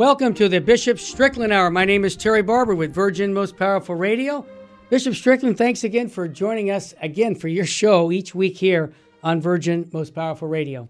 Welcome to the Bishop Strickland Hour. My name is Terry Barber with Virgin Most Powerful Radio. Bishop Strickland, thanks again for joining us again for your show each week here on Virgin Most Powerful Radio.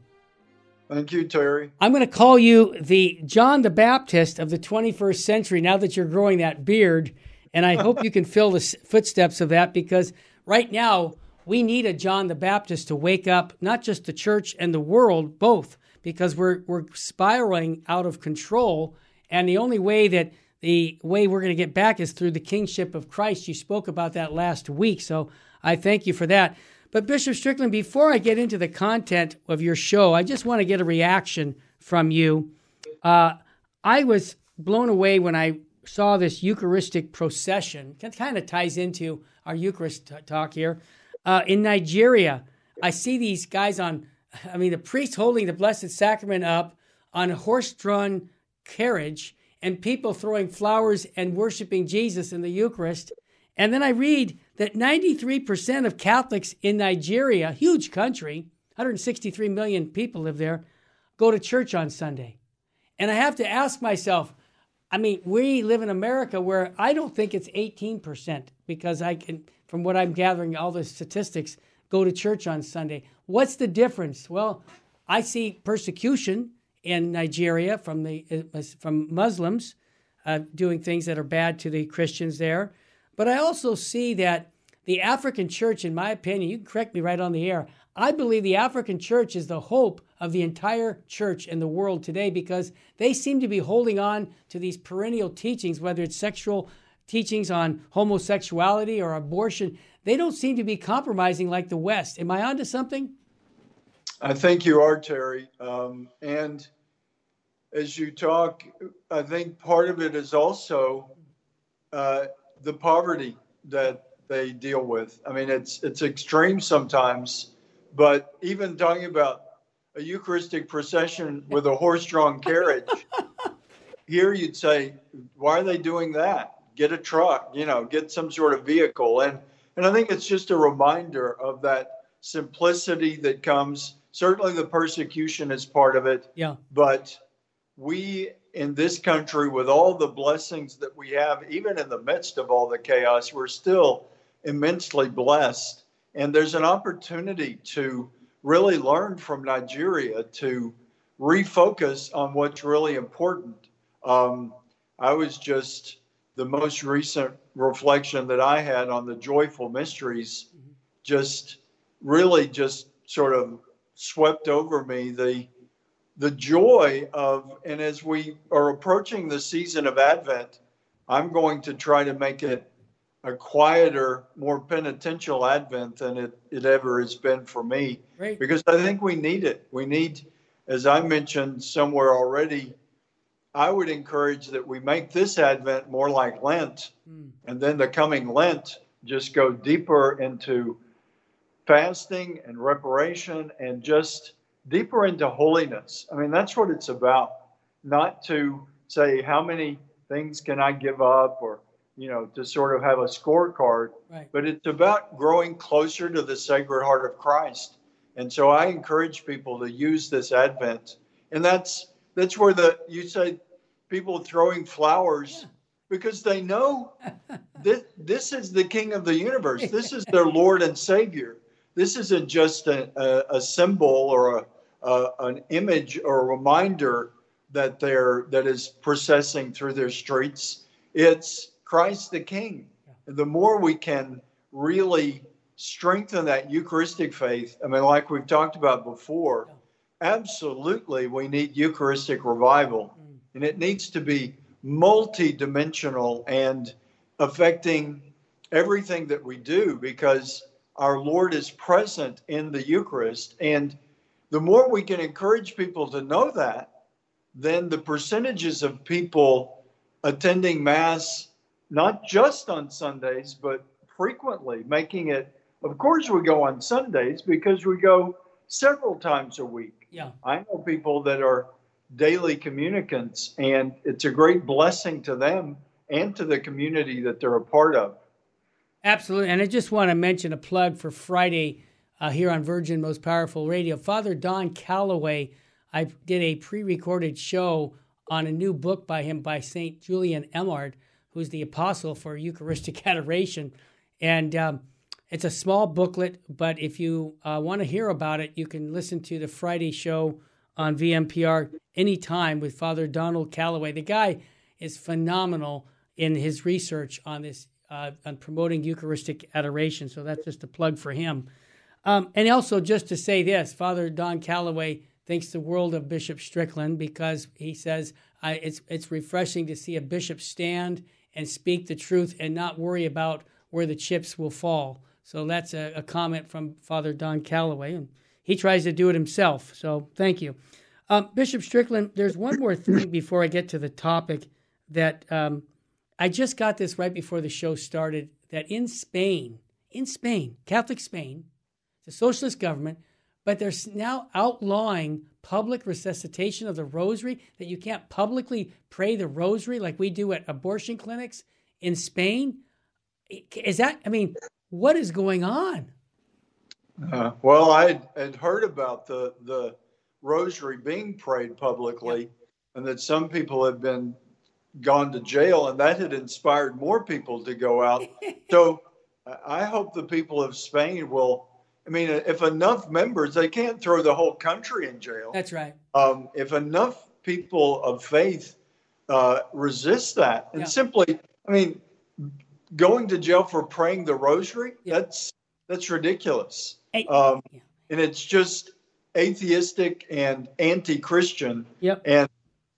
Thank you, Terry. I'm going to call you the John the Baptist of the 21st century now that you're growing that beard. And I hope you can fill the footsteps of that because right now we need a John the Baptist to wake up, not just the church and the world, both, because we're, we're spiraling out of control. And the only way that the way we're going to get back is through the kingship of Christ. You spoke about that last week. So I thank you for that. But Bishop Strickland, before I get into the content of your show, I just want to get a reaction from you. Uh, I was blown away when I saw this Eucharistic procession. It kind of ties into our Eucharist talk here. Uh, in Nigeria, I see these guys on, I mean, the priest holding the Blessed Sacrament up on a horse drawn carriage and people throwing flowers and worshiping Jesus in the Eucharist. And then I read that 93% of Catholics in Nigeria, huge country, 163 million people live there, go to church on Sunday. And I have to ask myself, I mean, we live in America where I don't think it's 18% because I can, from what I'm gathering, all the statistics, go to church on Sunday. What's the difference? Well, I see persecution in Nigeria from the uh, from Muslims uh, doing things that are bad to the Christians there. But I also see that the African church, in my opinion, you can correct me right on the air, I believe the African church is the hope of the entire church in the world today because they seem to be holding on to these perennial teachings, whether it's sexual teachings on homosexuality or abortion. They don't seem to be compromising like the West. Am I onto something? I think you are, Terry. Um, and as you talk, I think part of it is also uh, the poverty that they deal with. I mean, it's it's extreme sometimes, but even talking about a Eucharistic procession with a horse-drawn carriage, here you'd say, why are they doing that? Get a truck, you know, get some sort of vehicle, and and I think it's just a reminder of that simplicity that comes. Certainly, the persecution is part of it. Yeah. But we in this country, with all the blessings that we have, even in the midst of all the chaos, we're still immensely blessed. And there's an opportunity to really learn from Nigeria to refocus on what's really important. Um, I was just the most recent reflection that I had on the joyful mysteries, just really just sort of swept over me the the joy of, and as we are approaching the season of Advent, I'm going to try to make it a quieter, more penitential Advent than it, it ever has been for me. Great. Because I think we need it. We need, as I mentioned somewhere already, I would encourage that we make this Advent more like Lent, mm. and then the coming Lent just go deeper into fasting and reparation and just deeper into holiness. I mean, that's what it's about, not to say how many things can I give up or, you know, to sort of have a scorecard, right. but it's about growing closer to the Sacred Heart of Christ. And so I encourage people to use this Advent. And that's that's where the you say people throwing flowers yeah. because they know that this is the King of the universe. This is their Lord and Savior this isn't just a, a, a symbol or a, a, an image or a reminder that they're that is processing through their streets. It's Christ the King. The more we can really strengthen that Eucharistic faith, I mean, like we've talked about before, absolutely we need Eucharistic revival. Mm. And it needs to be multi-dimensional and affecting everything that we do because our Lord is present in the Eucharist. And the more we can encourage people to know that, then the percentages of people attending Mass, not just on Sundays, but frequently, making it, of course, we go on Sundays because we go several times a week. Yeah. I know people that are daily communicants, and it's a great blessing to them and to the community that they're a part of. Absolutely. And I just want to mention a plug for Friday uh, here on Virgin Most Powerful Radio. Father Don Calloway, I did a pre recorded show on a new book by him by Saint Julian Eymard, who's the apostle for Eucharistic adoration, and um, it's a small booklet. But if you uh, want to hear about it, you can listen to the Friday show on VMPR anytime with Father Donald Calloway. The guy is phenomenal in his research on this uh, on promoting Eucharistic adoration. So that's just a plug for him. Um, and also, just to say this, Father Don Calloway thinks the world of Bishop Strickland because he says it's it's refreshing to see a bishop stand and speak the truth and not worry about where the chips will fall. So that's a, a comment from Father Don Calloway, and he tries to do it himself. So thank you, um, Bishop Strickland. There's one more thing before I get to the topic that um, I just got this right before the show started. That in Spain, in Spain, Catholic Spain, the socialist government, but they're now outlawing public resuscitation of the rosary, that you can't publicly pray the rosary like we do at abortion clinics in Spain. Is that, I mean, what is going on? Uh, well, I had heard about the, the rosary being prayed publicly, and that some people had been gone to jail, and that had inspired more people to go out. so I hope the people of Spain will I mean, if enough members, they can't throw the whole country in jail. That's right. Um, if enough people of faith uh, resist that, and yeah. simply, I mean, going to jail for praying the rosary, yeah. that's that's ridiculous. Hey. Um, yeah. And it's just atheistic and anti-Christian. Yep. And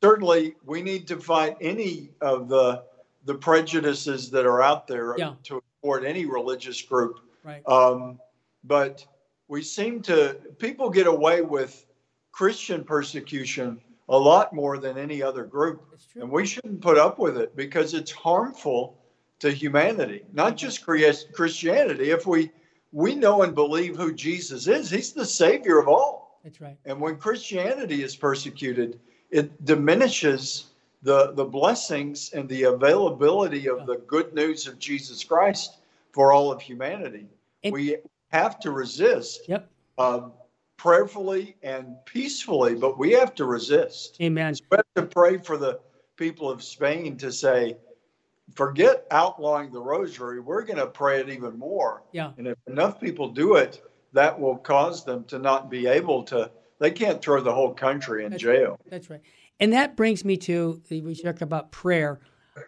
certainly, we need to fight any of the the prejudices that are out there to support any religious group. Right. Um, but we seem to people get away with Christian persecution a lot more than any other group. And we shouldn't put up with it because it's harmful to humanity, not just Christianity. If we we know and believe who Jesus is, he's the savior of all. That's right. And when Christianity is persecuted, it diminishes the the blessings and the availability of the good news of Jesus Christ for all of humanity. It, we have to resist. Yep. Um, prayerfully and peacefully, but we have to resist. Amen. So we have to pray for the people of Spain to say, forget outlawing the rosary. We're going to pray it even more. Yeah. And if enough people do it, that will cause them to not be able to. They can't throw the whole country in That's jail. Right. That's right. And that brings me to we talk about prayer.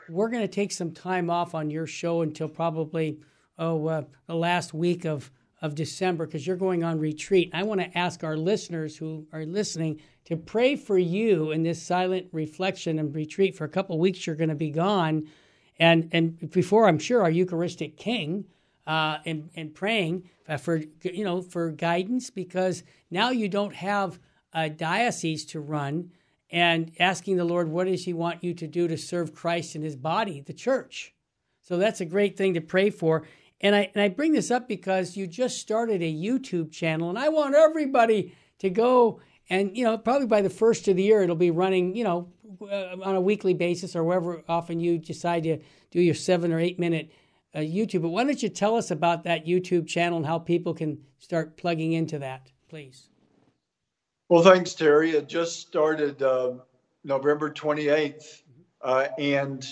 We're going to take some time off on your show until probably oh uh, the last week of of December because you're going on retreat. I want to ask our listeners who are listening to pray for you in this silent reflection and retreat for a couple weeks. You're going to be gone, and and before I'm sure our Eucharistic King, uh, and and praying for you know for guidance because now you don't have a diocese to run and asking the Lord what does He want you to do to serve Christ in His body, the church. So that's a great thing to pray for. And I, and I bring this up because you just started a YouTube channel, and I want everybody to go and, you know, probably by the first of the year, it'll be running, you know, uh, on a weekly basis or wherever often you decide to do your seven or eight minute uh, YouTube. But why don't you tell us about that YouTube channel and how people can start plugging into that, please? Well, thanks, Terry. It just started uh, November 28th. Uh, and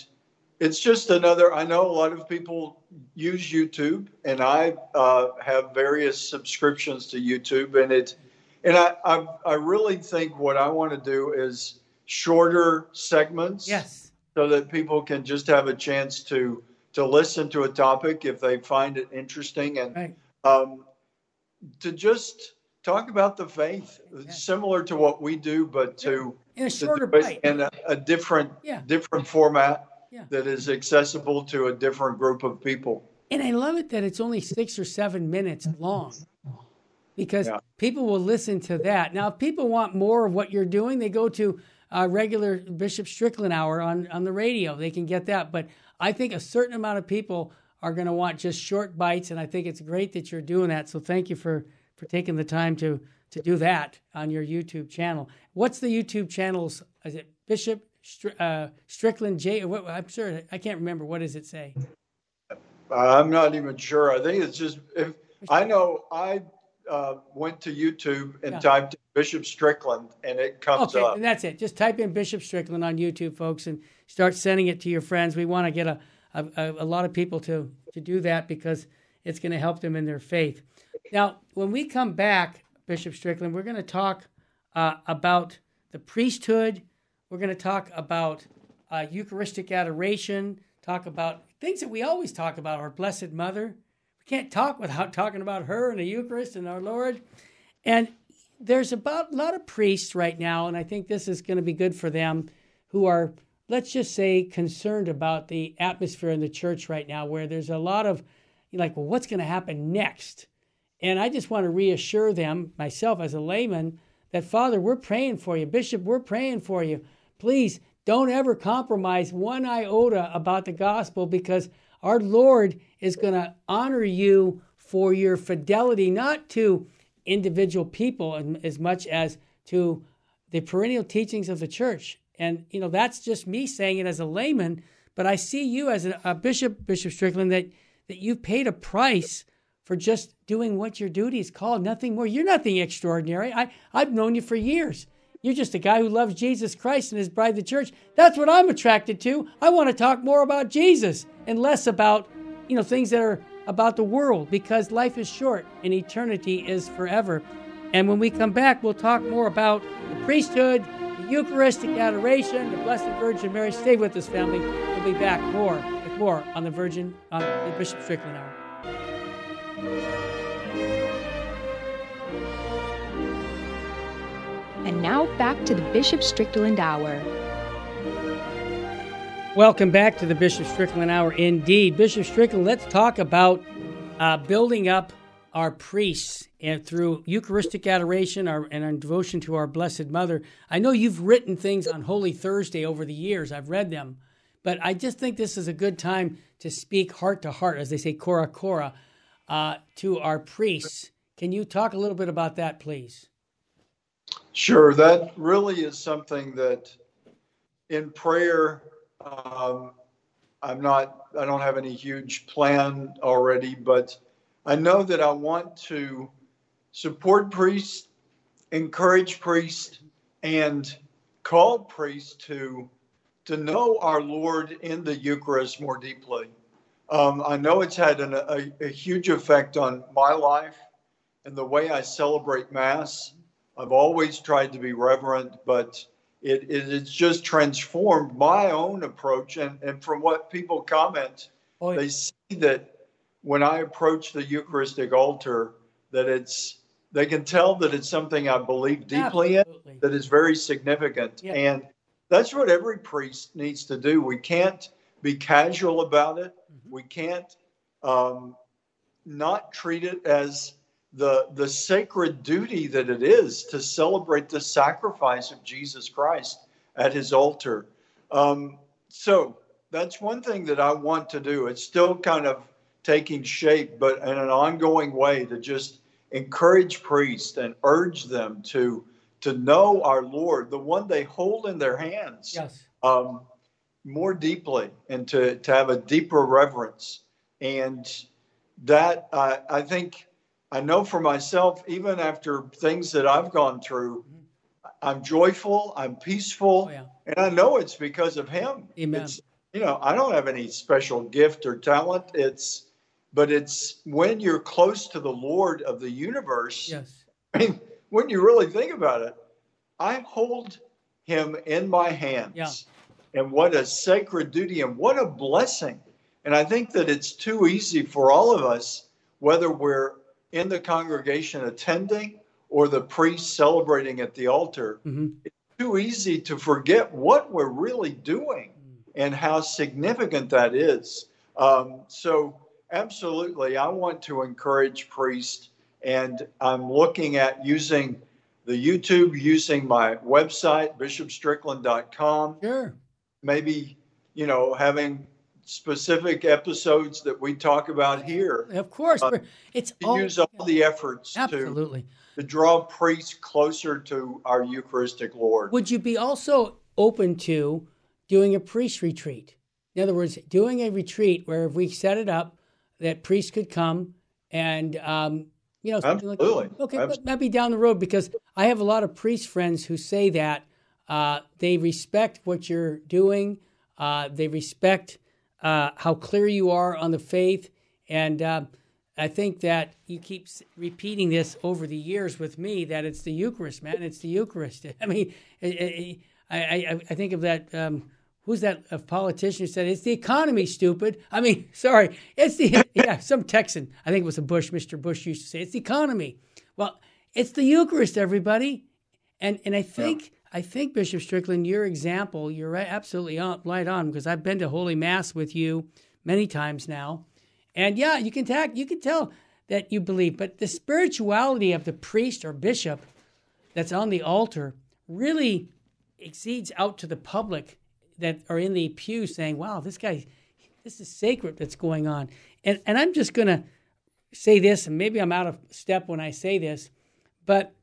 it's just another, I know a lot of people use YouTube, and I uh, have various subscriptions to YouTube, and it, and I, I, I really think what I want to do is shorter segments, yes, so that people can just have a chance to to listen to a topic if they find it interesting, and right. um, to just talk about the faith, yes. similar to what we do, but to in a shorter bite, in a, a different yeah. different format yeah. that is accessible to a different group of people. And I love it that it's only six or seven minutes long because yeah. people will listen to that. Now, if people want more of what you're doing, they go to a regular Bishop Strickland hour on, on the radio. They can get that. But I think a certain amount of people are going to want just short bites, and I think it's great that you're doing that. So thank you for, for taking the time to, to do that on your YouTube channel. What's the YouTube channels? Is it Bishop uh, Strickland J. What, I'm sure I can't remember. What does it say? I'm not even sure. I think it's just if I know I uh, went to YouTube and yeah. typed Bishop Strickland, and it comes okay, up. and that's it. Just type in Bishop Strickland on YouTube, folks, and start sending it to your friends. We want to get a, a, a lot of people to, to do that because it's going to help them in their faith. Now, when we come back, Bishop Strickland, we're going to talk uh, about the priesthood. We're going to talk about uh, Eucharistic adoration, talk about things that we always talk about, our Blessed Mother. We can't talk without talking about her and the Eucharist and our Lord. And there's about a lot of priests right now, and I think this is going to be good for them who are, let's just say, concerned about the atmosphere in the church right now, where there's a lot of, like, well, what's going to happen next? And I just want to reassure them, myself as a layman, that Father, we're praying for you. Bishop, we're praying for you. Please don't ever compromise one iota about the gospel because our Lord is going to honor you for your fidelity, not to individual people as much as to the perennial teachings of the church. And, you know, that's just me saying it as a layman, but I see you as a, a bishop, Bishop Strickland, that, that you've paid a price for just doing what your duty is called, nothing more. You're nothing extraordinary. I, I've known you for years. You're just a guy who loves Jesus Christ and his bride, the church. That's what I'm attracted to. I want to talk more about Jesus and less about, you know, things that are about the world because life is short and eternity is forever. And when we come back, we'll talk more about the priesthood, the Eucharistic adoration, the Blessed Virgin Mary. Stay with us, family. We'll be back more with more on the Virgin on the Bishop Strickland Hour. And now back to the Bishop Strickland Hour. Welcome back to the Bishop Strickland Hour. Indeed, Bishop Strickland, let's talk about uh, building up our priests and through Eucharistic adoration our, and our devotion to our Blessed Mother. I know you've written things on Holy Thursday over the years. I've read them, but I just think this is a good time to speak heart to heart, as they say, cor ad cor, uh, to our priests. Can you talk a little bit about that, please? Sure. That really is something that in prayer um, I'm not, I don't have any huge plan already, but I know that I want to support priests, encourage priests, and call priests to to know our Lord in the Eucharist more deeply. Um, I know it's had an, a, a huge effect on my life and the way I celebrate Mass. I've always tried to be reverent, but it, it, it's just transformed my own approach. And, and from what people comment, oh, yeah. they see that when I approach the Eucharistic altar, that it's they can tell that it's something I believe deeply Absolutely. in, that is very significant. Yeah. And that's what every priest needs to do. We can't be casual about it. Mm-hmm. We can't um, not treat it as the the sacred duty that it is to celebrate the sacrifice of Jesus Christ at His altar. Um, so that's one thing that I want to do. It's still kind of taking shape, but in an ongoing way to just encourage priests and urge them to to know our Lord, the one they hold in their hands, yes. um, more deeply, and to to have a deeper reverence. And that uh, I think I know for myself, even after things that I've gone through, mm-hmm. I'm joyful, I'm peaceful, oh, yeah. and I know it's because of Him. Amen. It's, you know, I don't have any special gift or talent. It's, but it's when you're close to the Lord of the universe. Yes. I mean, when you really think about it, I hold Him in my hands. Yeah. And what a sacred duty and what a blessing. And I think that it's too easy for all of us, whether we're in the congregation attending or the priest celebrating at the altar, mm-hmm. it's too easy to forget what we're really doing and how significant that is. Um, so, absolutely, I want to encourage priests, and I'm looking at using the YouTube, using my website, bishopstrickland.com. Sure. Maybe, you know, having specific episodes that we talk about here. Of course, uh, it's to all, use all yeah. the efforts absolutely to, to draw priests closer to our Eucharistic Lord. Would you be also open to doing a priest retreat? In other words, doing a retreat where if we set it up, that priests could come and um, You know, absolutely. Like, okay, absolutely. maybe down the road because I have a lot of priest friends who say that uh, they respect what you're doing. Uh, they respect uh, how clear you are on the faith, and uh, I think that you keep repeating this over the years with me that it's the Eucharist, man. It's the Eucharist. I mean, I, I, I think of that. Um, who's that a politician who said it's the economy, stupid? I mean, sorry, it's the yeah some Texan. I think it was a Bush. Mr. Bush used to say it's the economy. Well, it's the Eucharist, everybody, and and I think. Yeah. I think Bishop Strickland, your example, you're absolutely on, right on because I've been to Holy Mass with you many times now, and yeah, you can tag, you can tell that you believe, but the spirituality of the priest or bishop that's on the altar really exceeds out to the public that are in the pew saying, wow, this guy, this is sacred that's going on. And, and I'm just going to say this, and maybe I'm out of step when I say this, but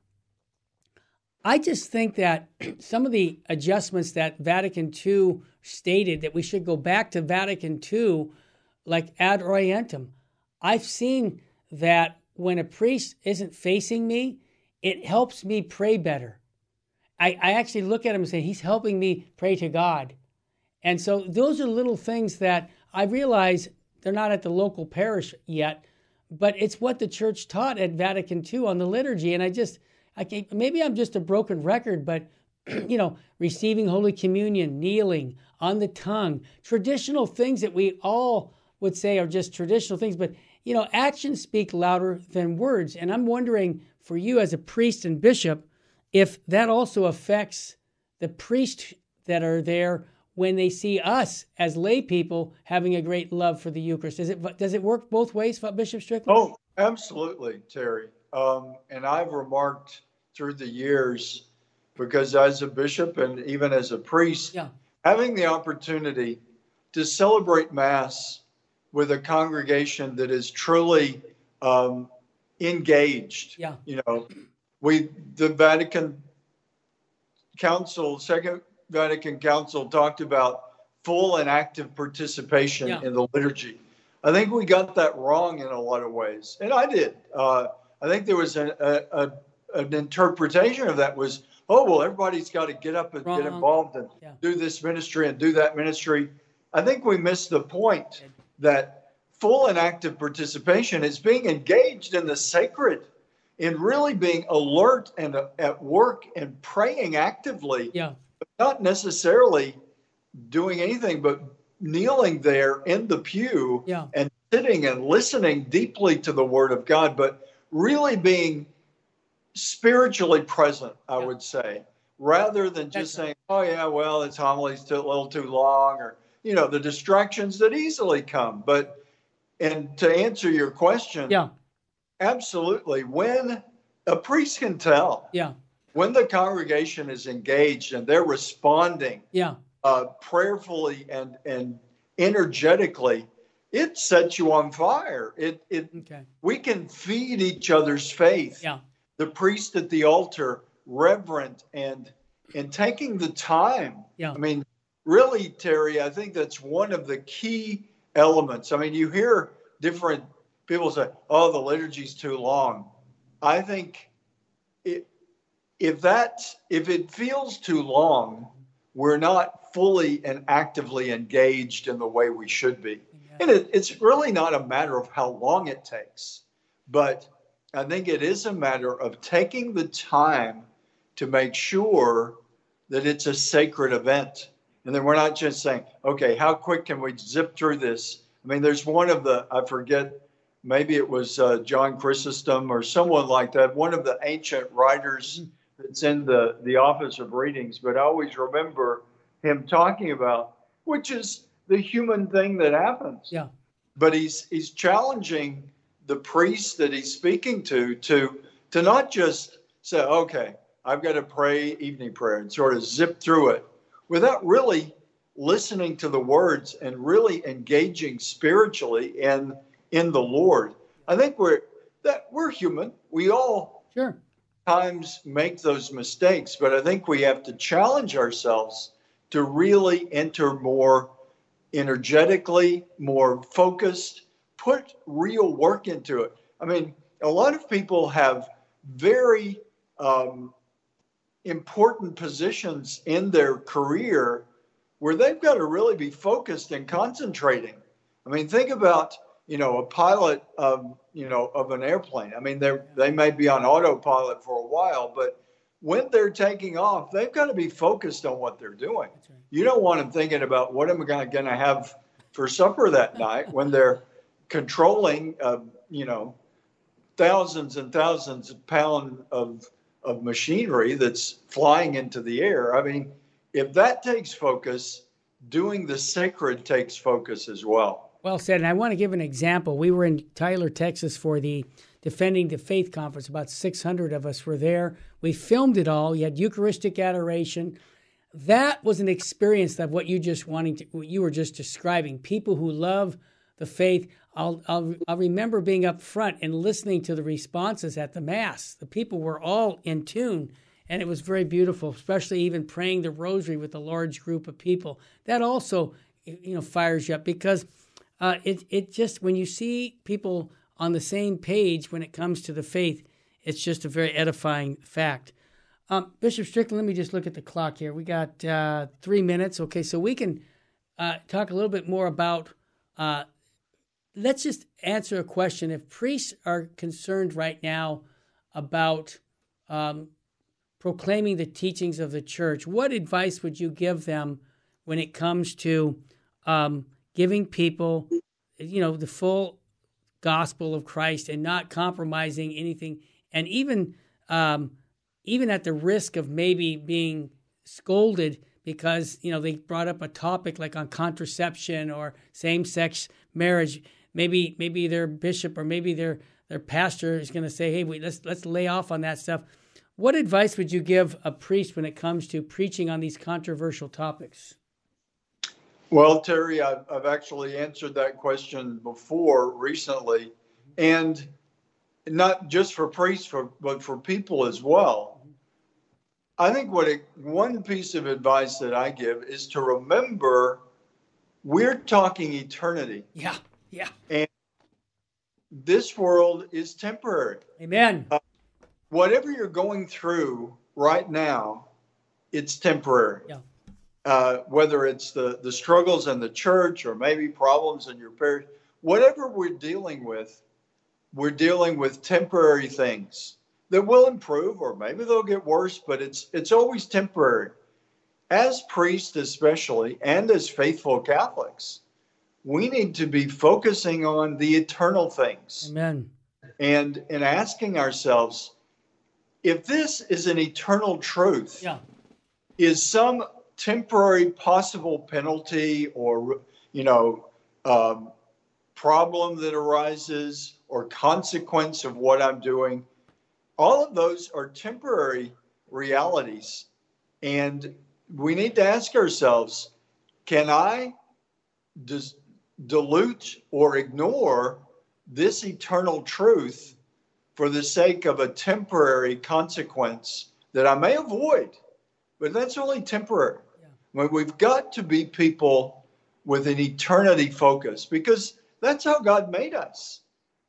I just think that some of the adjustments that Vatican II stated that we should go back to Vatican II, like ad orientem. I've seen that when a priest isn't facing me, it helps me pray better. I, I actually look at him and say, He's helping me pray to God. And so those are little things that I realize they're not at the local parish yet, but it's what the church taught at Vatican II on the liturgy. And I just, I can, maybe I'm just a broken record, but you know, receiving Holy Communion, kneeling on the tongue, traditional things that we all would say are just traditional things, but you know, actions speak louder than words. And I'm wondering for you as a priest and bishop, if that also affects the priests that are there when they see us as lay people having a great love for the Eucharist. Does it does it work both ways, Bishop Strickland? Oh, absolutely, Terry. Um, and I've remarked through the years, because as a bishop and even as a priest, yeah. having the opportunity to celebrate Mass with a congregation that is truly um, engaged. Yeah. You know, we the Vatican Council, Second Vatican Council talked about full and active participation yeah. in the liturgy. I think we got that wrong in a lot of ways, and I did. Uh, I think there was an, a, a, an interpretation of that was, oh well, everybody's got to get up and wrong. get involved and yeah. do this ministry and do that ministry. I think we missed the point that full and active participation is being engaged in the sacred in really being alert and uh, at work and praying actively yeah not necessarily doing anything but kneeling there in the pew yeah. and sitting and listening deeply to the word of God, but really being spiritually present, I yeah. would say, rather than just saying, oh, yeah, well, it's homily's too, a little too long, or, you know, the distractions that easily come. But, and to answer your question, yeah, absolutely. When a priest can tell, yeah, when the congregation is engaged and they're responding yeah. uh, prayerfully and, and energetically, it sets you on fire. It, it okay. we can feed each other's faith. Yeah. The priest at the altar, reverent and and taking the time. Yeah. I mean, really, Terry, I think that's one of the key elements. I mean, you hear different people say, "Oh, the liturgy's too long." I think it, if that if it feels too long, we're not fully and actively engaged in the way we should be. And it, it's really not a matter of how long it takes, but I think it is a matter of taking the time to make sure that it's a sacred event. And then we're not just saying, okay, how quick can we zip through this? I mean, there's one of the, I forget, maybe it was uh, John Chrysostom or someone like that, one of the ancient writers that's in the, the Office of Readings, but I always remember him talking about, which is the human thing that happens. Yeah. But he's he's challenging the priests that he's speaking to to to not just say, okay, I've got to pray evening prayer and sort of zip through it without really listening to the words and really engaging spiritually in in the Lord. I think we're that we're human. We all sure times make those mistakes, but I think we have to challenge ourselves to really enter more energetically, more focused, put real work into it. I mean, a lot of people have very um, important positions in their career where they've got to really be focused and concentrating. I mean, think about you know a pilot of you know of an airplane. I mean, they they may be on autopilot for a while, but when they're taking off, they've got to be focused on what they're doing. Right. You don't want them thinking about what am I going to have for supper that night when they're controlling, uh, you know, thousands and thousands of pounds of of machinery that's flying into the air. I mean, if that takes focus, doing the sacred takes focus as well. Well said. And I want to give an example. We were in Tyler, Texas for the Defending the Faith conference. About 600 of us were there. We filmed it all. You had Eucharistic adoration. That was an experience of what you just wanting to, what you were just describing. People who love the faith. I'll, I'll, I'll remember being up front and listening to the responses at the Mass. The people were all in tune, and it was very beautiful, especially even praying the rosary with a large group of people. That also, you know, fires you up because uh, it, it just, when you see people on the same page when it comes to the faith, it's just a very edifying fact. Um, Bishop Strickland, let me just look at the clock here. We got uh, three minutes. Okay, so we can uh, talk a little bit more about uh, let's just answer a question. If priests are concerned right now about um, proclaiming the teachings of the church, what advice would you give them when it comes to um, giving people, you know, the full gospel of Christ and not compromising anything, and even um, even at the risk of maybe being scolded because you know they brought up a topic like on contraception or same-sex marriage maybe maybe their bishop or maybe their their pastor is going to say, "Hey, wait, let's let's lay off on that stuff." What advice would you give a priest when it comes to preaching on these controversial topics? Well, Terry, I've, I've actually answered that question before recently, and not just for priests, for, but for people as well. I think what it, one piece of advice that I give is to remember we're talking eternity. Yeah. Yeah. And this world is temporary. Amen. Uh, whatever you're going through right now, it's temporary. Yeah. Uh, whether it's the, the struggles in the church or maybe problems in your parish, whatever we're dealing with, we're dealing with temporary things that will improve or maybe they'll get worse, but it's it's always temporary. As priests, especially, and as faithful Catholics, we need to be focusing on the eternal things. Amen. And and asking ourselves, if this is an eternal truth, yeah. is some temporary possible penalty or you know um, problem that arises or consequence of what I'm doing, all of those are temporary realities, and we need to ask ourselves, can I does dilute or ignore this eternal truth for the sake of a temporary consequence that I may avoid, but that's only temporary. Yeah. we've got to be people with an eternity focus because that's how God made us.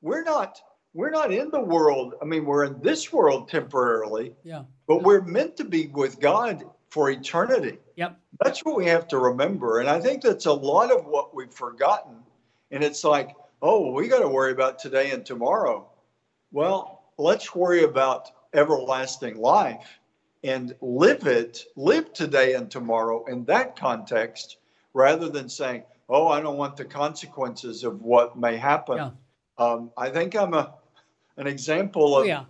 We're not we're not in the world. I mean, we're in this world temporarily. Yeah. But yeah. we're meant to be with God for eternity. Yep. That's what we have to remember. And I think that's a lot of what we've forgotten. And it's like, oh, we got to worry about today and tomorrow. Well, let's worry about everlasting life and live it, live today and tomorrow in that context rather than saying, oh, I don't want the consequences of what may happen. Yeah. Um, I think I'm a an example of oh, yeah.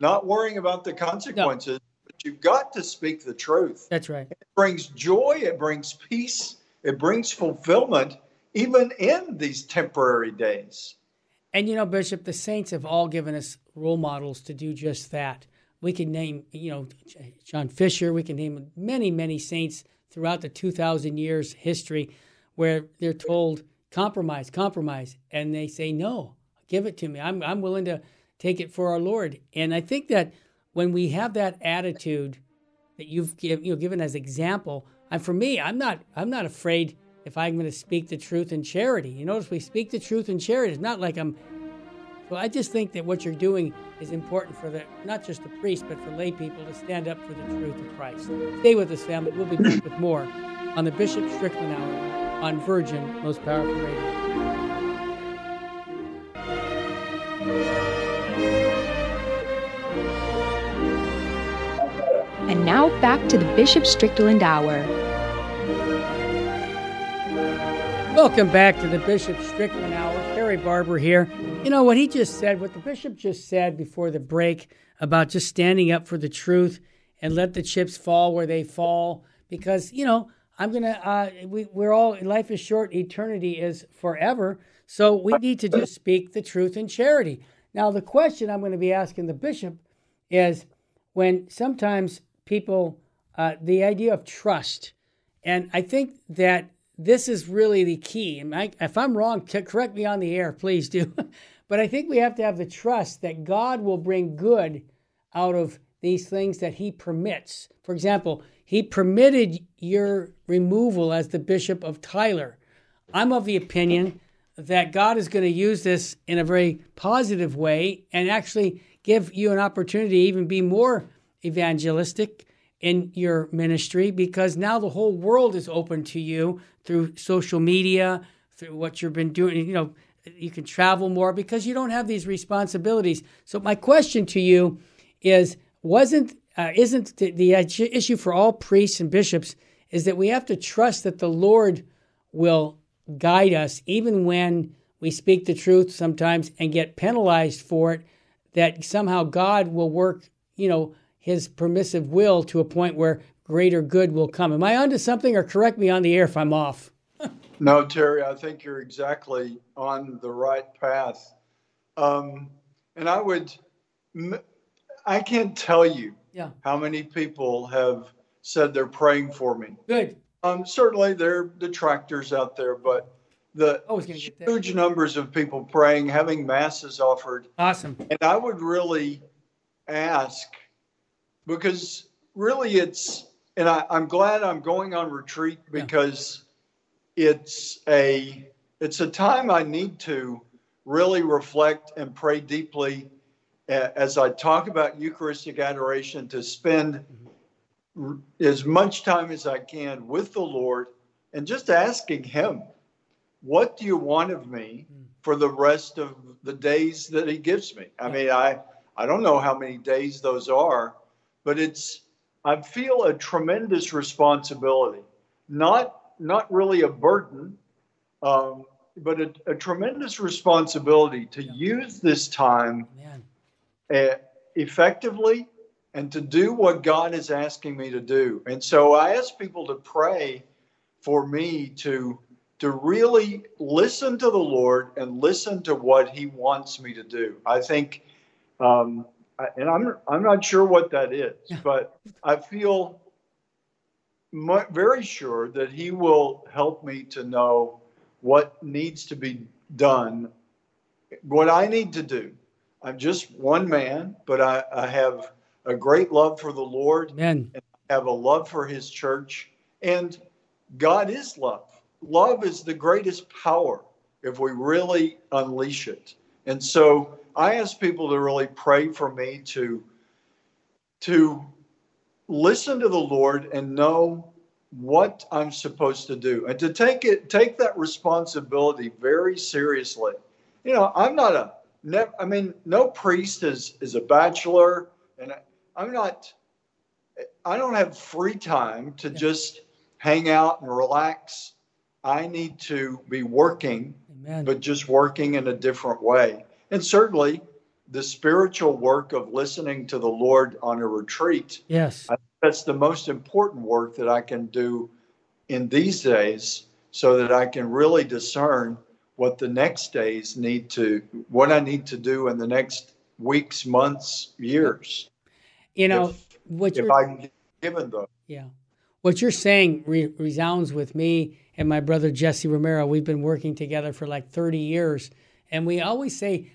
not worrying about the consequences you've got to speak the truth. That's right. It brings joy, it brings peace, it brings fulfillment, even in these temporary days. And you know, Bishop, the saints have all given us role models to do just that. We can name, you know, John Fisher, we can name many, many saints throughout the 2,000 years history where they're told, compromise, compromise. And they say, no, give it to me. I'm, I'm willing to take it for our Lord. And I think that when we have that attitude that you've give, you know, given as example, and for me, I'm not I'm not afraid if I'm going to speak the truth in charity. You notice we speak the truth in charity. It's not like I'm So I just think that what you're doing is important for the not just the priest, but for lay people to stand up for the truth of Christ. Stay with us, family. We'll be back with more on the Bishop Strickland Hour on Virgin Most Powerful Radio. Now back to the Bishop Strickland Hour. Welcome back to the Bishop Strickland Hour. Terry Barber here. You know what he just said, what the bishop just said before the break about just standing up for the truth and let the chips fall where they fall. Because, you know, I'm going to, uh, we, we're all, life is short, eternity is forever. So we need to just speak the truth in charity. Now, the question I'm going to be asking the bishop is when sometimes people, uh, the idea of trust, and I think that this is really the key. And I, if I'm wrong, correct me on the air, please do. but I think we have to have the trust that God will bring good out of these things that He permits. For example, He permitted your removal as the Bishop of Tyler. I'm of the opinion that God is going to use this in a very positive way and actually give you an opportunity to even be more evangelistic in your ministry because now the whole world is open to you through social media, through what you've been doing. You know, you can travel more because you don't have these responsibilities. So my question to you is: wasn't uh, isn't the, the issue for all priests and bishops is that we have to trust that the Lord will guide us even when we speak the truth sometimes and get penalized for it that somehow God will work, you know, his permissive will to a point where greater good will come. Am I onto something, or correct me on the air if I'm off? no, Terry, I think you're exactly on the right path. Um, and I would, I can't tell you yeah. how many people have said they're praying for me. Good. Um, certainly, there are detractors out there, but the huge numbers of people praying, having masses offered. Awesome. And I would really ask because really it's and I, am glad I'm going on retreat because yeah. it's a it's a time I need to really reflect and pray deeply as I talk about Eucharistic adoration to spend mm-hmm. as much time as I can with the Lord and just asking Him, what do you want of me mm. for the rest of the days that He gives me? I mean, I I don't know how many days those are, but it's I feel a tremendous responsibility, not not really a burden, um, but a, a, tremendous responsibility to yeah. use this time uh, effectively and to do what God is asking me to do. And so I ask people to pray for me to to really listen to the Lord and listen to what He wants me to do. I think um, and I'm I'm not sure what that is, but I feel very sure that he will help me to know what needs to be done, what I need to do. I'm just one man, but I, I have a great love for the Lord Amen. and I have a love for his church. And God is love. Love is the greatest power if we really unleash it. And so I ask people to really pray for me to to listen to the Lord and know what I'm supposed to do and to take it take that responsibility very seriously. You know, I'm not a I mean, no priest is is a bachelor, and I, am not. I don't have free time to yeah. just hang out and relax. I need to be working, Amen. but just working in a different way. And certainly the spiritual work of listening to the Lord on a retreat. Yes. that's the most important work that I can do in these days so that I can really discern what the next days need to, what I need to do in the next weeks, months, years. You know, if, what if I'm given those. Yeah. What you're saying re- resounds with me and my brother Jesse Romero. We've been working together for like 30 years. And we always say,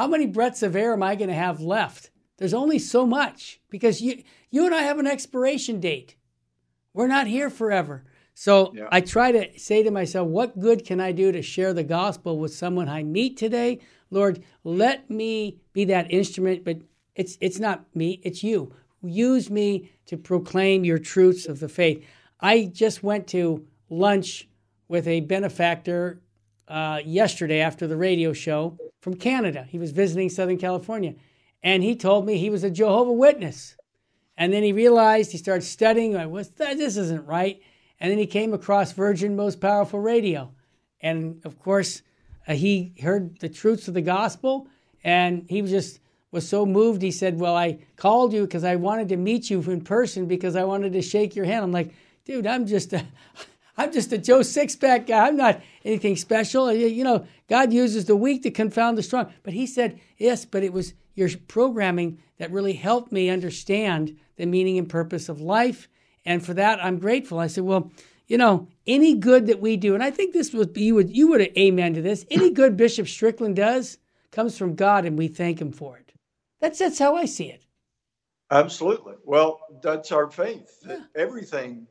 how many breaths of air am I going to have left? There's only so much because you, you and I have an expiration date. We're not here forever. So Yeah. I try to say to myself, what good can I do to share the gospel with someone I meet today? Lord, let me be that instrument, but it's it's not me, it's you. Use me to proclaim your truths of the faith. I just went to lunch with a benefactor uh, yesterday after the radio show from Canada. He was visiting Southern California, and he told me he was a Jehovah Witness. And then he realized he started studying. I was this isn't right. And then he came across Virgin Most Powerful Radio, and of course, uh, he heard the truths of the gospel, and he was just was so moved. He said, "Well, I called you because I wanted to meet you in person because I wanted to shake your hand." I'm like, "Dude, I'm just a, I'm just a Joe Sixpack guy. I'm not anything special. You know, God uses the weak to confound the strong." But he said, "Yes, but it was your programming that really helped me understand the meaning and purpose of life." And for that, I'm grateful. I said, well, you know, any good that we do, and I think this would you would you would amen to this. Any good Bishop Strickland does comes from God, and we thank Him for it. That's that's how I see it. Absolutely. Well, that's our faith. That everything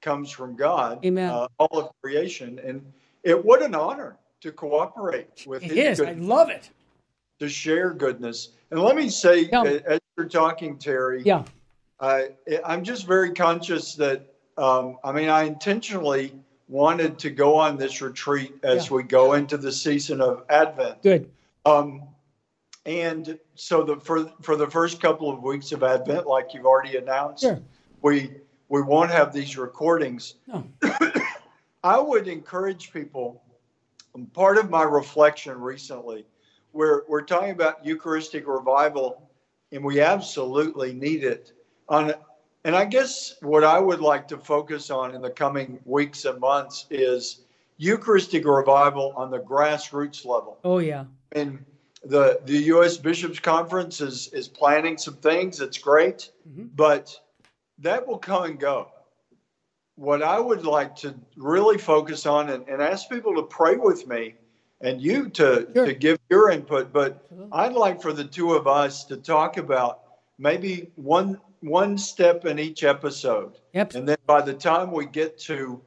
comes from God, Amen. uh, all of creation, and it what an honor to cooperate with It His is. I love it. to share goodness. And let me say, Yeah. as you're talking, Terry, Yeah. I, I'm just very conscious that, um, I mean, I intentionally wanted to go on this retreat as Yeah. we go into the season of Advent. Good. Um, and so the for for the first couple of weeks of Advent, like you've already announced, Sure. we we won't have these recordings. No. I would encourage people. Part of my reflection recently, we're we're talking about Eucharistic revival, and we absolutely need it. On and I guess what I would like to focus on in the coming weeks and months is Eucharistic revival on the grassroots level Oh yeah. and the the U.S. Bishops Conference is is planning some things. It's great, Mhm. but that will come and go. What I would like to really focus on and, and ask people to pray with me, and you to Sure. to give your input, but. I'd like for the two of us to talk about maybe one one step in each episode, Yep. and then by the time we get to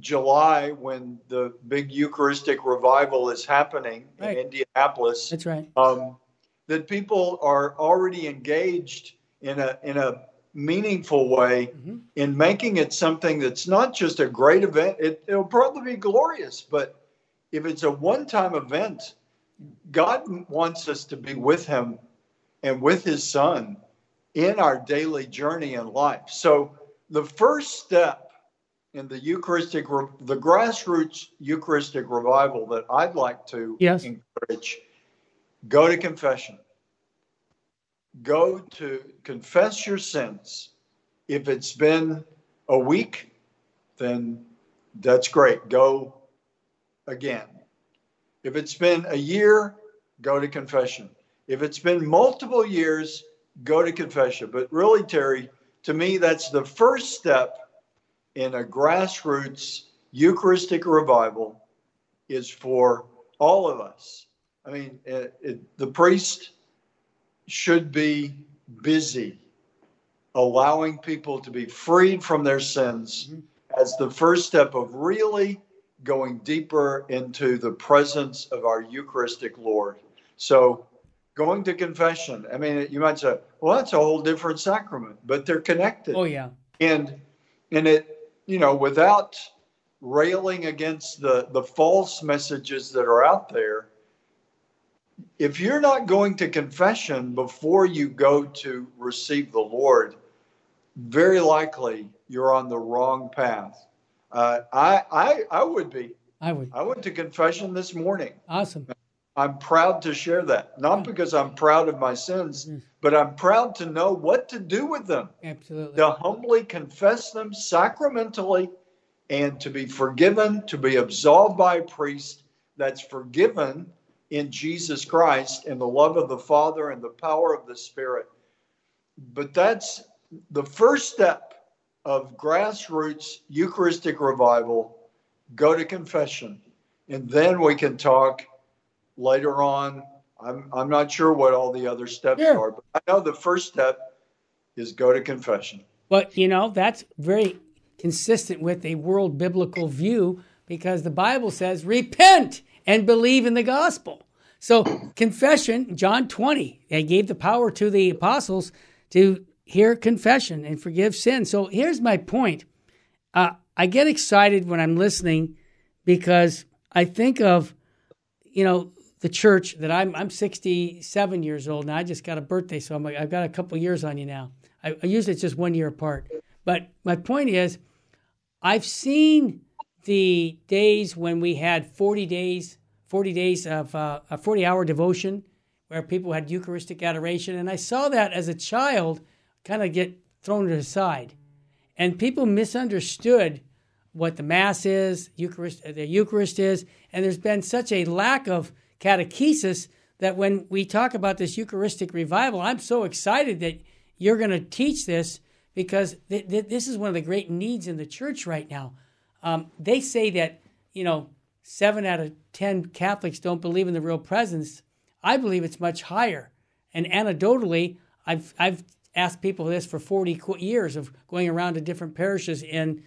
July, when the big Eucharistic revival is happening Right. in Indianapolis, That's right. um, that people are already engaged in a in a meaningful way Mhm. in making it something that's not just a great event. It, it'll probably be glorious, but if it's a one-time event, God wants us to be with Him and with His Son in our daily journey in life. So the first step in the Eucharistic, the grassroots Eucharistic revival that I'd like to Yes. encourage, go to confession. Go to confess your sins. If it's been a week, then that's great. Go again. If it's been a year, go to confession. If it's been multiple years, go to confession. But really, Terry, to me, that's the first step in a grassroots Eucharistic revival is for all of us. I mean, it, it, the priest should be busy allowing people to be freed from their sins mm-hmm. as the first step of really going deeper into the presence of our Eucharistic Lord. So, going to confession, I mean, you might say, well, that's a whole different sacrament, but they're connected Oh yeah. and and it you know without railing against the the false messages that are out there if you're not going to confession before you go to receive the lord very likely you're on the wrong path. Uh, I, I i would be. I would. i went to confession this morning. Awesome. I'm proud to share that, not because I'm proud of my sins, but I'm proud to know what to do with them, Absolutely. to humbly confess them sacramentally, and to be forgiven, to be absolved by a priest that's forgiven in Jesus Christ in the love of the Father and the power of the Spirit. But that's the first step of grassroots Eucharistic revival. Go to confession, and then we can talk later on. I'm, I'm not sure what all the other steps Sure. are, but I know the first step is go to confession. But you know, that's very consistent with a world biblical view because the Bible says, repent and believe in the gospel. So, confession, John 20, they gave the power to the apostles to hear confession and forgive sin. So, here's my point. Uh, I get excited when I'm listening because I think of, you know, the church that I'm, I'm 67 years old now. I just got a birthday, so I'm like, I've got a couple years on you now. I, I usually it's just one year apart. But my point is, I've seen the days when we had 40 days, 40 days of uh, a 40 hour devotion where people had Eucharistic adoration. And I saw that as a child kind of get thrown aside. And people misunderstood what the Mass is, Eucharist, the Eucharist is. And there's been such a lack of catechesis that when we talk about this Eucharistic revival, I'm so excited that you're going to teach this because th- th- this is one of the great needs in the church right now. Um, they say that, you know, seven out of 10 Catholics don't believe in the real presence. I believe it's much higher. And anecdotally, I've, I've asked people this for 40 years of going around to different parishes in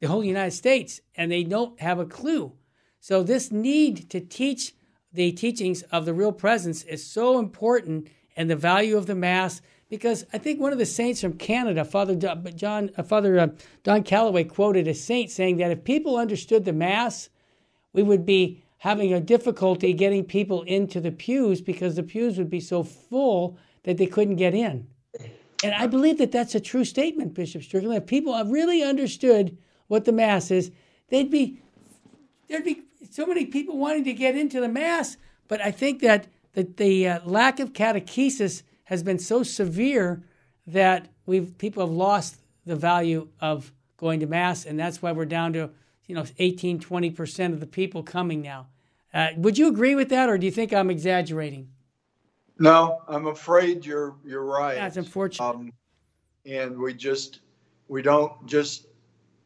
the whole United States, and they don't have a clue. So, this need to teach the teachings of the real presence is so important and the value of the Mass because I think one of the saints from Canada, Father John, Father uh, Don Calloway, quoted a saint saying that if people understood the Mass, we would be having a difficulty getting people into the pews because the pews would be so full that they couldn't get in. And I believe that that's a true statement, Bishop Strickland. If people really understood what the Mass is, they'd be there'd be so many people wanting to get into the Mass. But I think that the, the uh, lack of catechesis has been so severe that we've people have lost the value of going to mass, and that's why we're down to you know 18, 20 percent of the people coming now. Uh, would you agree with that, or do you think I'm exaggerating? No, I'm afraid you're you're right. That's unfortunate. Um, and we just we don't just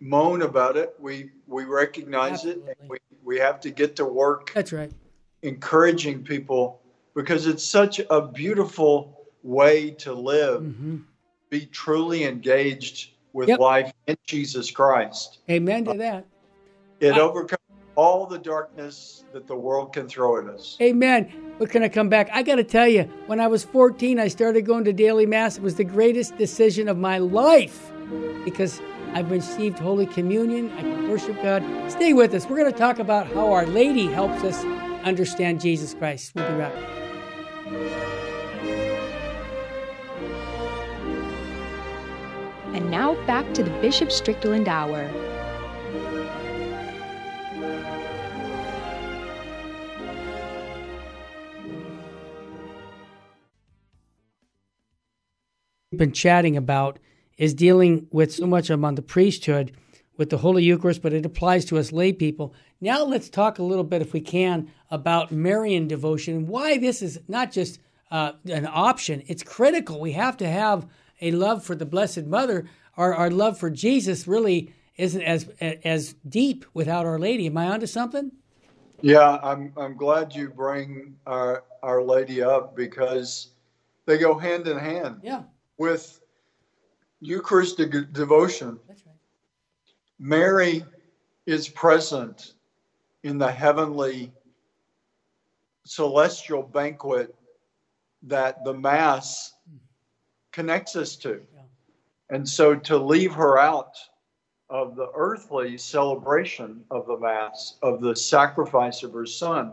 moan about it. We we recognize Absolutely. it. We we have to get to work. That's right. Encouraging people because it's such a beautiful way to live, mm-hmm. be truly engaged with yep. life in Jesus Christ. Amen to that. It I, overcomes all the darkness that the world can throw at us. Amen. We're going to come back. I got to tell you, when I was 14, I started going to daily mass. It was the greatest decision of my life because I've received Holy Communion. I can worship God. Stay with us. We're going to talk about how Our Lady helps us understand Jesus Christ. We'll be right back. And now back to the Bishop Strickland Hour. Been chatting about is dealing with so much among the priesthood with the Holy Eucharist, but it applies to us lay people. Now let's talk a little bit, if we can, about Marian devotion. Why this is not just uh, an option; it's critical. We have to have a love for the Blessed Mother, our, our love for Jesus really isn't as as deep without Our Lady. Am I onto something? Yeah, I'm I'm glad you bring our Our Lady up because they go hand in hand. Yeah. With Eucharistic devotion. Right. Mary is present in the heavenly celestial banquet that the Mass connects us to. Yeah. And so to leave her out of the earthly celebration of the Mass, of the sacrifice of her Son,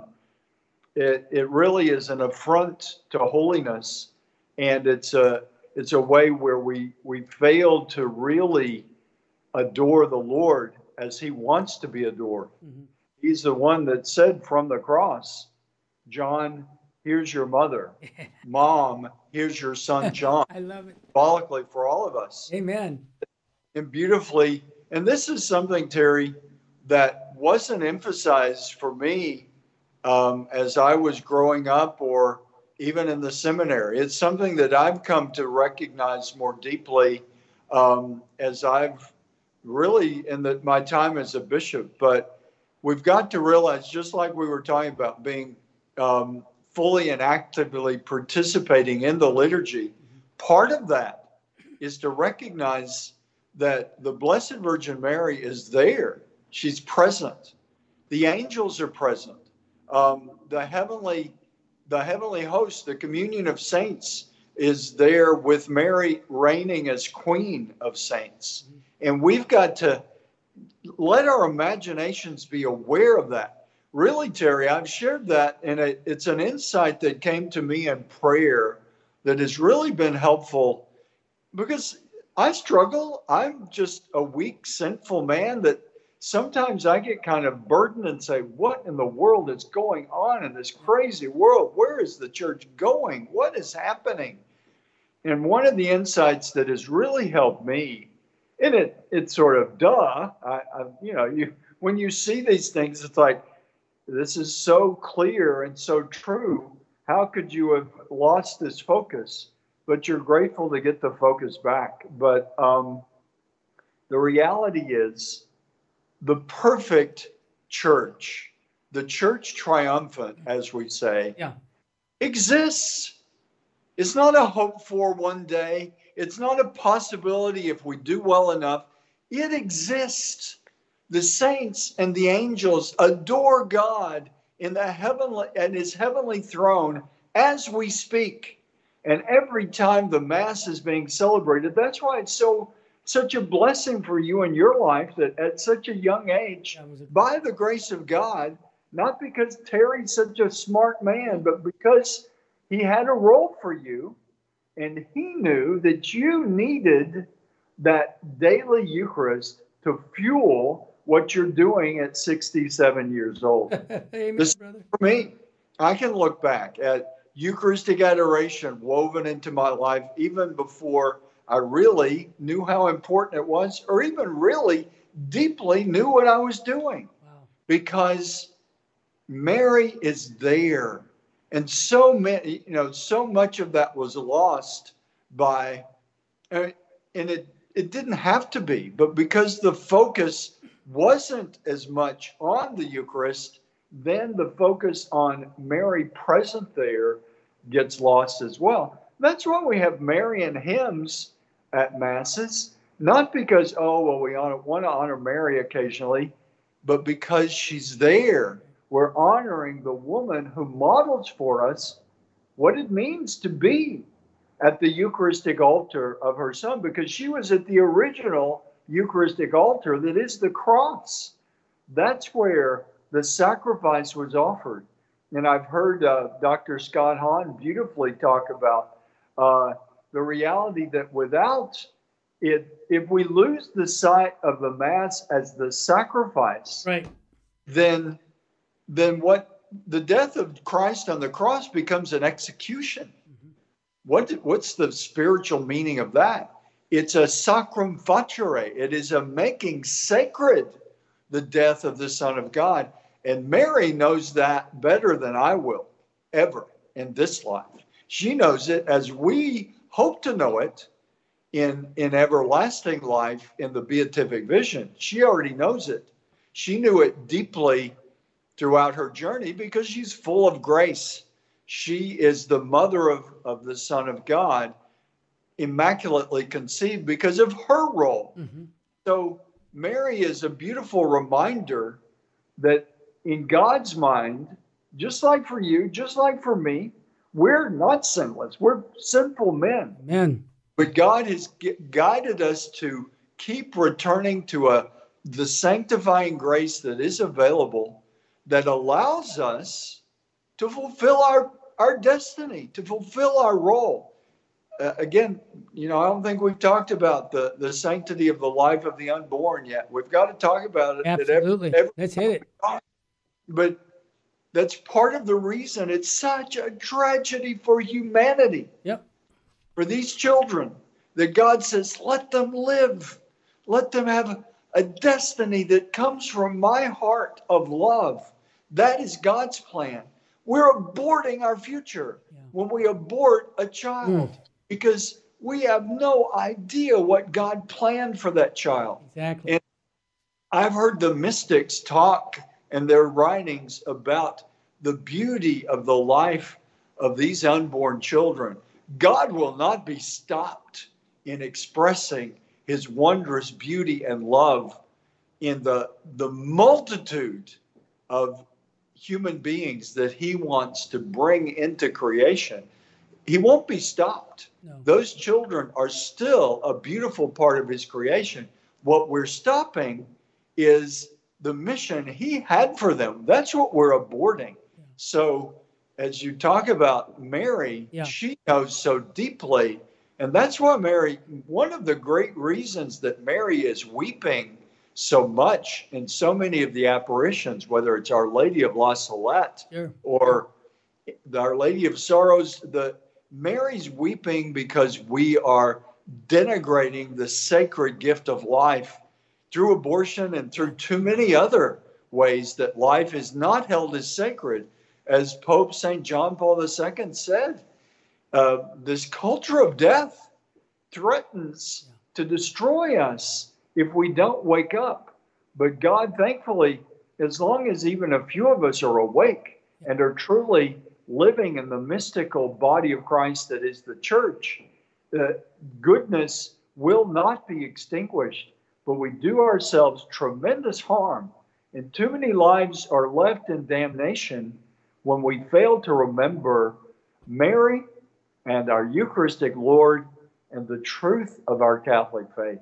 it, it really is an affront to holiness. And it's a, it's a way where we, we fail to really adore the Lord as he wants to be adored. Mm-hmm. He's the one that said from the cross, John here's your mother. Mom, here's your son John. I love it. Symbolically for all of us. Amen. And beautifully. And this is something, Terry, that wasn't emphasized for me um, as I was growing up or even in the seminary. It's something that I've come to recognize more deeply um, as I've really in the, my time as a bishop. But we've got to realize, just like we were talking about being um, fully and actively participating in the liturgy, part of that is to recognize that the Blessed Virgin Mary is there. She's present. The angels are present. Um, the heavenly, the heavenly host, the communion of saints, is there with Mary reigning as Queen of Saints, and we've got to let our imaginations be aware of that. Really, Terry, I've shared that, and it, it's an insight that came to me in prayer that has really been helpful because I struggle. I'm just a weak, sinful man that sometimes I get kind of burdened and say, What in the world is going on in this crazy world? Where is the church going? What is happening? And one of the insights that has really helped me, and it it's sort of duh, I, I you know, you when you see these things, it's like this is so clear and so true. How could you have lost this focus? But you're grateful to get the focus back. But um, the reality is, the perfect church, the church triumphant, as we say, Yeah. exists. It's not a hope for one day. It's not a possibility if we do well enough. It exists. The saints and the angels adore God in the heavenly and his heavenly throne as we speak. And every time the mass is being celebrated, that's why it's so such a blessing for you in your life that at such a young age, That was a- by the grace of God, not because Terry's such a smart man, but because he had a role for you and he knew that you needed that daily Eucharist to fuel what you're doing at 67 years old. Amen, This- brother. For me, I can look back at Eucharistic adoration woven into my life even before I really knew how important it was, or even really deeply knew what I was doing, Wow. because Mary is there. And so many, you know, so much of that was lost by, uh, and it, it didn't have to be, but because the focus wasn't as much on the Eucharist, then the focus on Mary present there gets lost as well. That's why we have Marian hymns at Masses, not because, oh, well, we want to honor Mary occasionally, but because she's there. We're honoring the woman who models for us what it means to be at the Eucharistic altar of her son, because she was at the original Eucharistic altar that is the cross. That's where the sacrifice was offered. And I've heard uh, Dr. Scott Hahn beautifully talk about uh, the reality that without it, if we lose the sight of the Mass as the sacrifice, Right. then then what the death of Christ on the cross becomes an execution. What what's the spiritual meaning of that? It's a sacrum facere. It is a making sacred the death of the Son of God. And Mary knows that better than I will ever in this life. She knows it as we hope to know it in, in everlasting life in the beatific vision. She already knows it. She knew it deeply throughout her journey because she's full of grace. She is the mother of, of the Son of God, immaculately conceived because of her role. Mhm. So, Mary is a beautiful reminder that in God's mind, just like for you, just like for me, we're not sinless. We're sinful men. Amen. But God has guided us to keep returning to a the sanctifying grace that is available that allows us to fulfill our our destiny, to fulfill our role. Uh, again, you know, I don't think we've talked about the the sanctity of the life of the unborn yet. We've got to talk about it. at every- Absolutely. every Let's hit it. but that's part of the reason it's such a tragedy for humanity Yep. for these children that God says, let them live. Let them have a destiny that comes from my heart of love. That is God's plan. We're aborting our future Yeah. when we abort a child Mm. because we have no idea what God planned for that child. Exactly. And- I've heard the mystics talk in their writings about the beauty of the life of these unborn children. God will not be stopped in expressing his wondrous beauty and love in the, the multitude of human beings that he wants to bring into creation, he won't be stopped. No. Those children are still a beautiful part of his creation. What we're stopping is the mission he had for them. That's what we're aborting. Yeah. So, as you talk about Mary, yeah. she knows so deeply. And that's why Mary, one of the great reasons that Mary is weeping so much in so many of the apparitions, whether it's Our Lady of La Salette sure. or Our Lady of Sorrows, the Mary's weeping because we are denigrating the sacred gift of life through abortion and through too many other ways that life is not held as sacred. As Pope St. John Paul II said, uh, this culture of death threatens to destroy us if we don't wake up. But God, thankfully, as long as even a few of us are awake and are truly living in the mystical body of Christ that is the church, uh, goodness will not be extinguished, but we do ourselves tremendous harm. And too many lives are left in damnation when we fail to remember Mary and our Eucharistic Lord and the truth of our Catholic faith.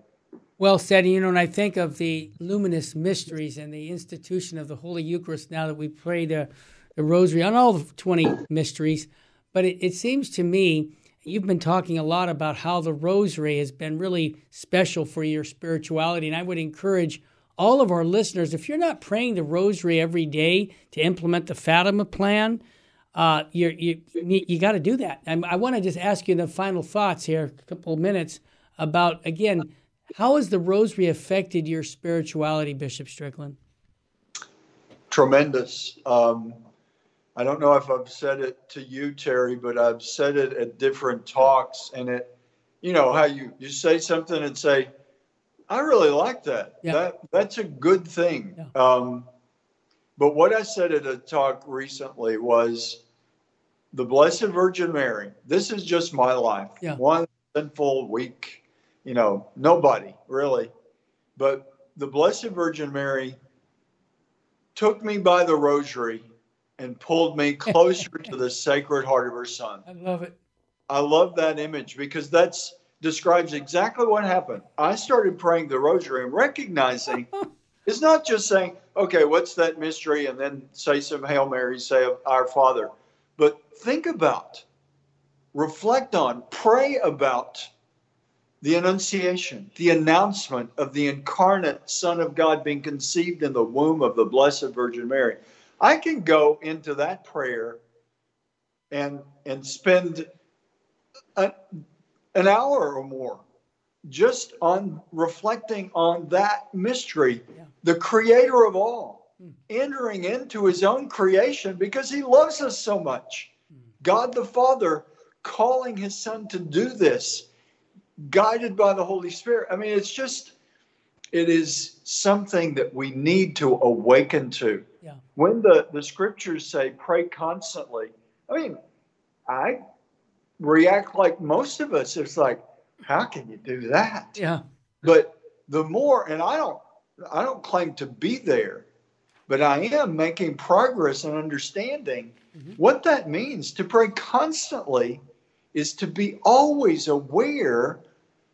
Well said. You know, and I think of the luminous mysteries and the institution of the Holy Eucharist now that we pray the, the Rosary on all the 20 mysteries. But it, it seems to me you've been talking a lot about how the Rosary has been really special for your spirituality. And I would encourage all of our listeners if you're not praying the Rosary every day to implement the Fatima plan, uh, you you you got to do that. And I want to just ask you the final thoughts here, a couple of minutes about again how has the rosary affected your spirituality, Bishop Strickland? Tremendous. Um, I don't know if I've said it to you, Terry, but I've said it at different talks, and it, you know, how you you say something and say, "I really like that. Yeah. That that's a good thing." Yeah. Um, but what I said at a talk recently was, the Blessed Virgin Mary. This is just my life. Yeah. One sinful week you know, nobody really. But the Blessed Virgin Mary took me by the rosary and pulled me closer to the Sacred Heart of her Son. I love it. I love that image because that's describes exactly what happened. I started praying the rosary and recognizing it's not just saying, okay, what's that mystery? And then say some Hail Marys, say Our Father. But think about, reflect on, pray about the Annunciation, the announcement of the incarnate Son of God being conceived in the womb of the Blessed Virgin Mary. I can go into that prayer and and spend a, an hour or more just on reflecting on that mystery, yeah. the creator of all, mm. entering into his own creation because he loves us so much. Mm. God the Father calling his son to do this guided by the Holy Spirit. I mean, it's just, it is something that we need to awaken to. Yeah. When the, the scriptures say pray constantly, I mean, I react like most of us. It's like, how can you do that? Yeah. But the more, and I don't, I don't claim to be there, but I am making progress in understanding mm-hmm. what that means. To pray constantly is to be always aware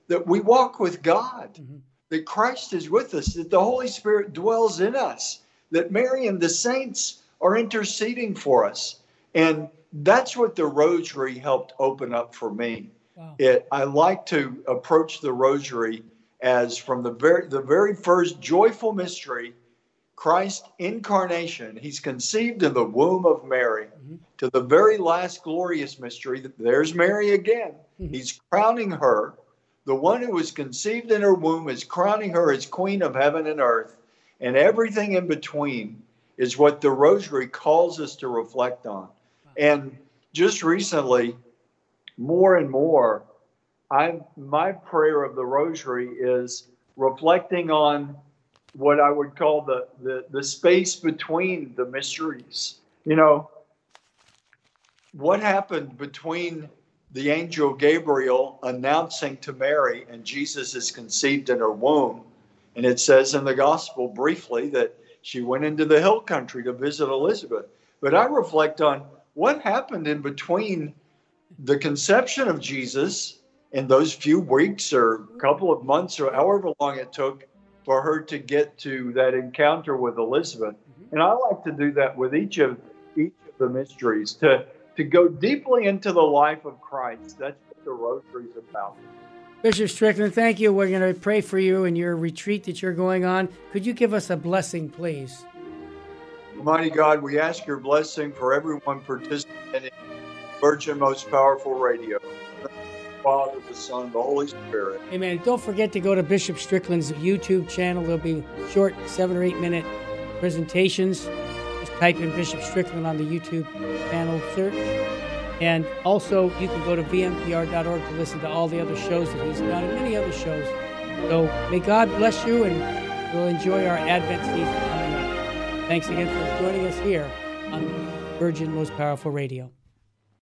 that we walk with God, mm-hmm. that Christ is with us, that the Holy Spirit dwells in us, that Mary and the saints are interceding for us. And that's what the rosary helped open up for me. Wow. It, I like to approach the rosary as from the very the very first joyful mystery, Christ incarnation. He's conceived in the womb of Mary. Mm-hmm. To the very last glorious mystery, there's Mary again. Mm-hmm. He's crowning her the one who was conceived in her womb is crowning her as queen of heaven and earth, and everything in between is what the rosary calls us to reflect on. And just recently, more and more, I my prayer of the rosary is reflecting on what I would call the, the, the space between the mysteries. You know, what happened between the angel Gabriel announcing to Mary, and Jesus is conceived in her womb. And it says in the gospel briefly that she went into the hill country to visit Elizabeth. But I reflect on what happened in between the conception of Jesus in those few weeks or couple of months or however long it took for her to get to that encounter with Elizabeth. Mm-hmm. And I like to do that with each of each of the mysteries to to go deeply into the life of Christ. That's what the rosary is about. Bishop Strickland, thank you. We're going to pray for you and your retreat that you're going on. Could you give us a blessing, please? Almighty God, we ask your blessing for everyone participating in Virgin Most Powerful Radio. Father, the Son, the Holy Spirit. Amen. Don't forget to go to Bishop Strickland's YouTube channel. There'll be short seven or eight minute presentations. Just type in Bishop Strickland on the YouTube channel search. And also, you can go to vmpr.org to listen to all the other shows that he's done and many other shows. So may God bless you and we'll enjoy our Advent season coming up. Thanks again for joining us here on Virgin Most Powerful Radio.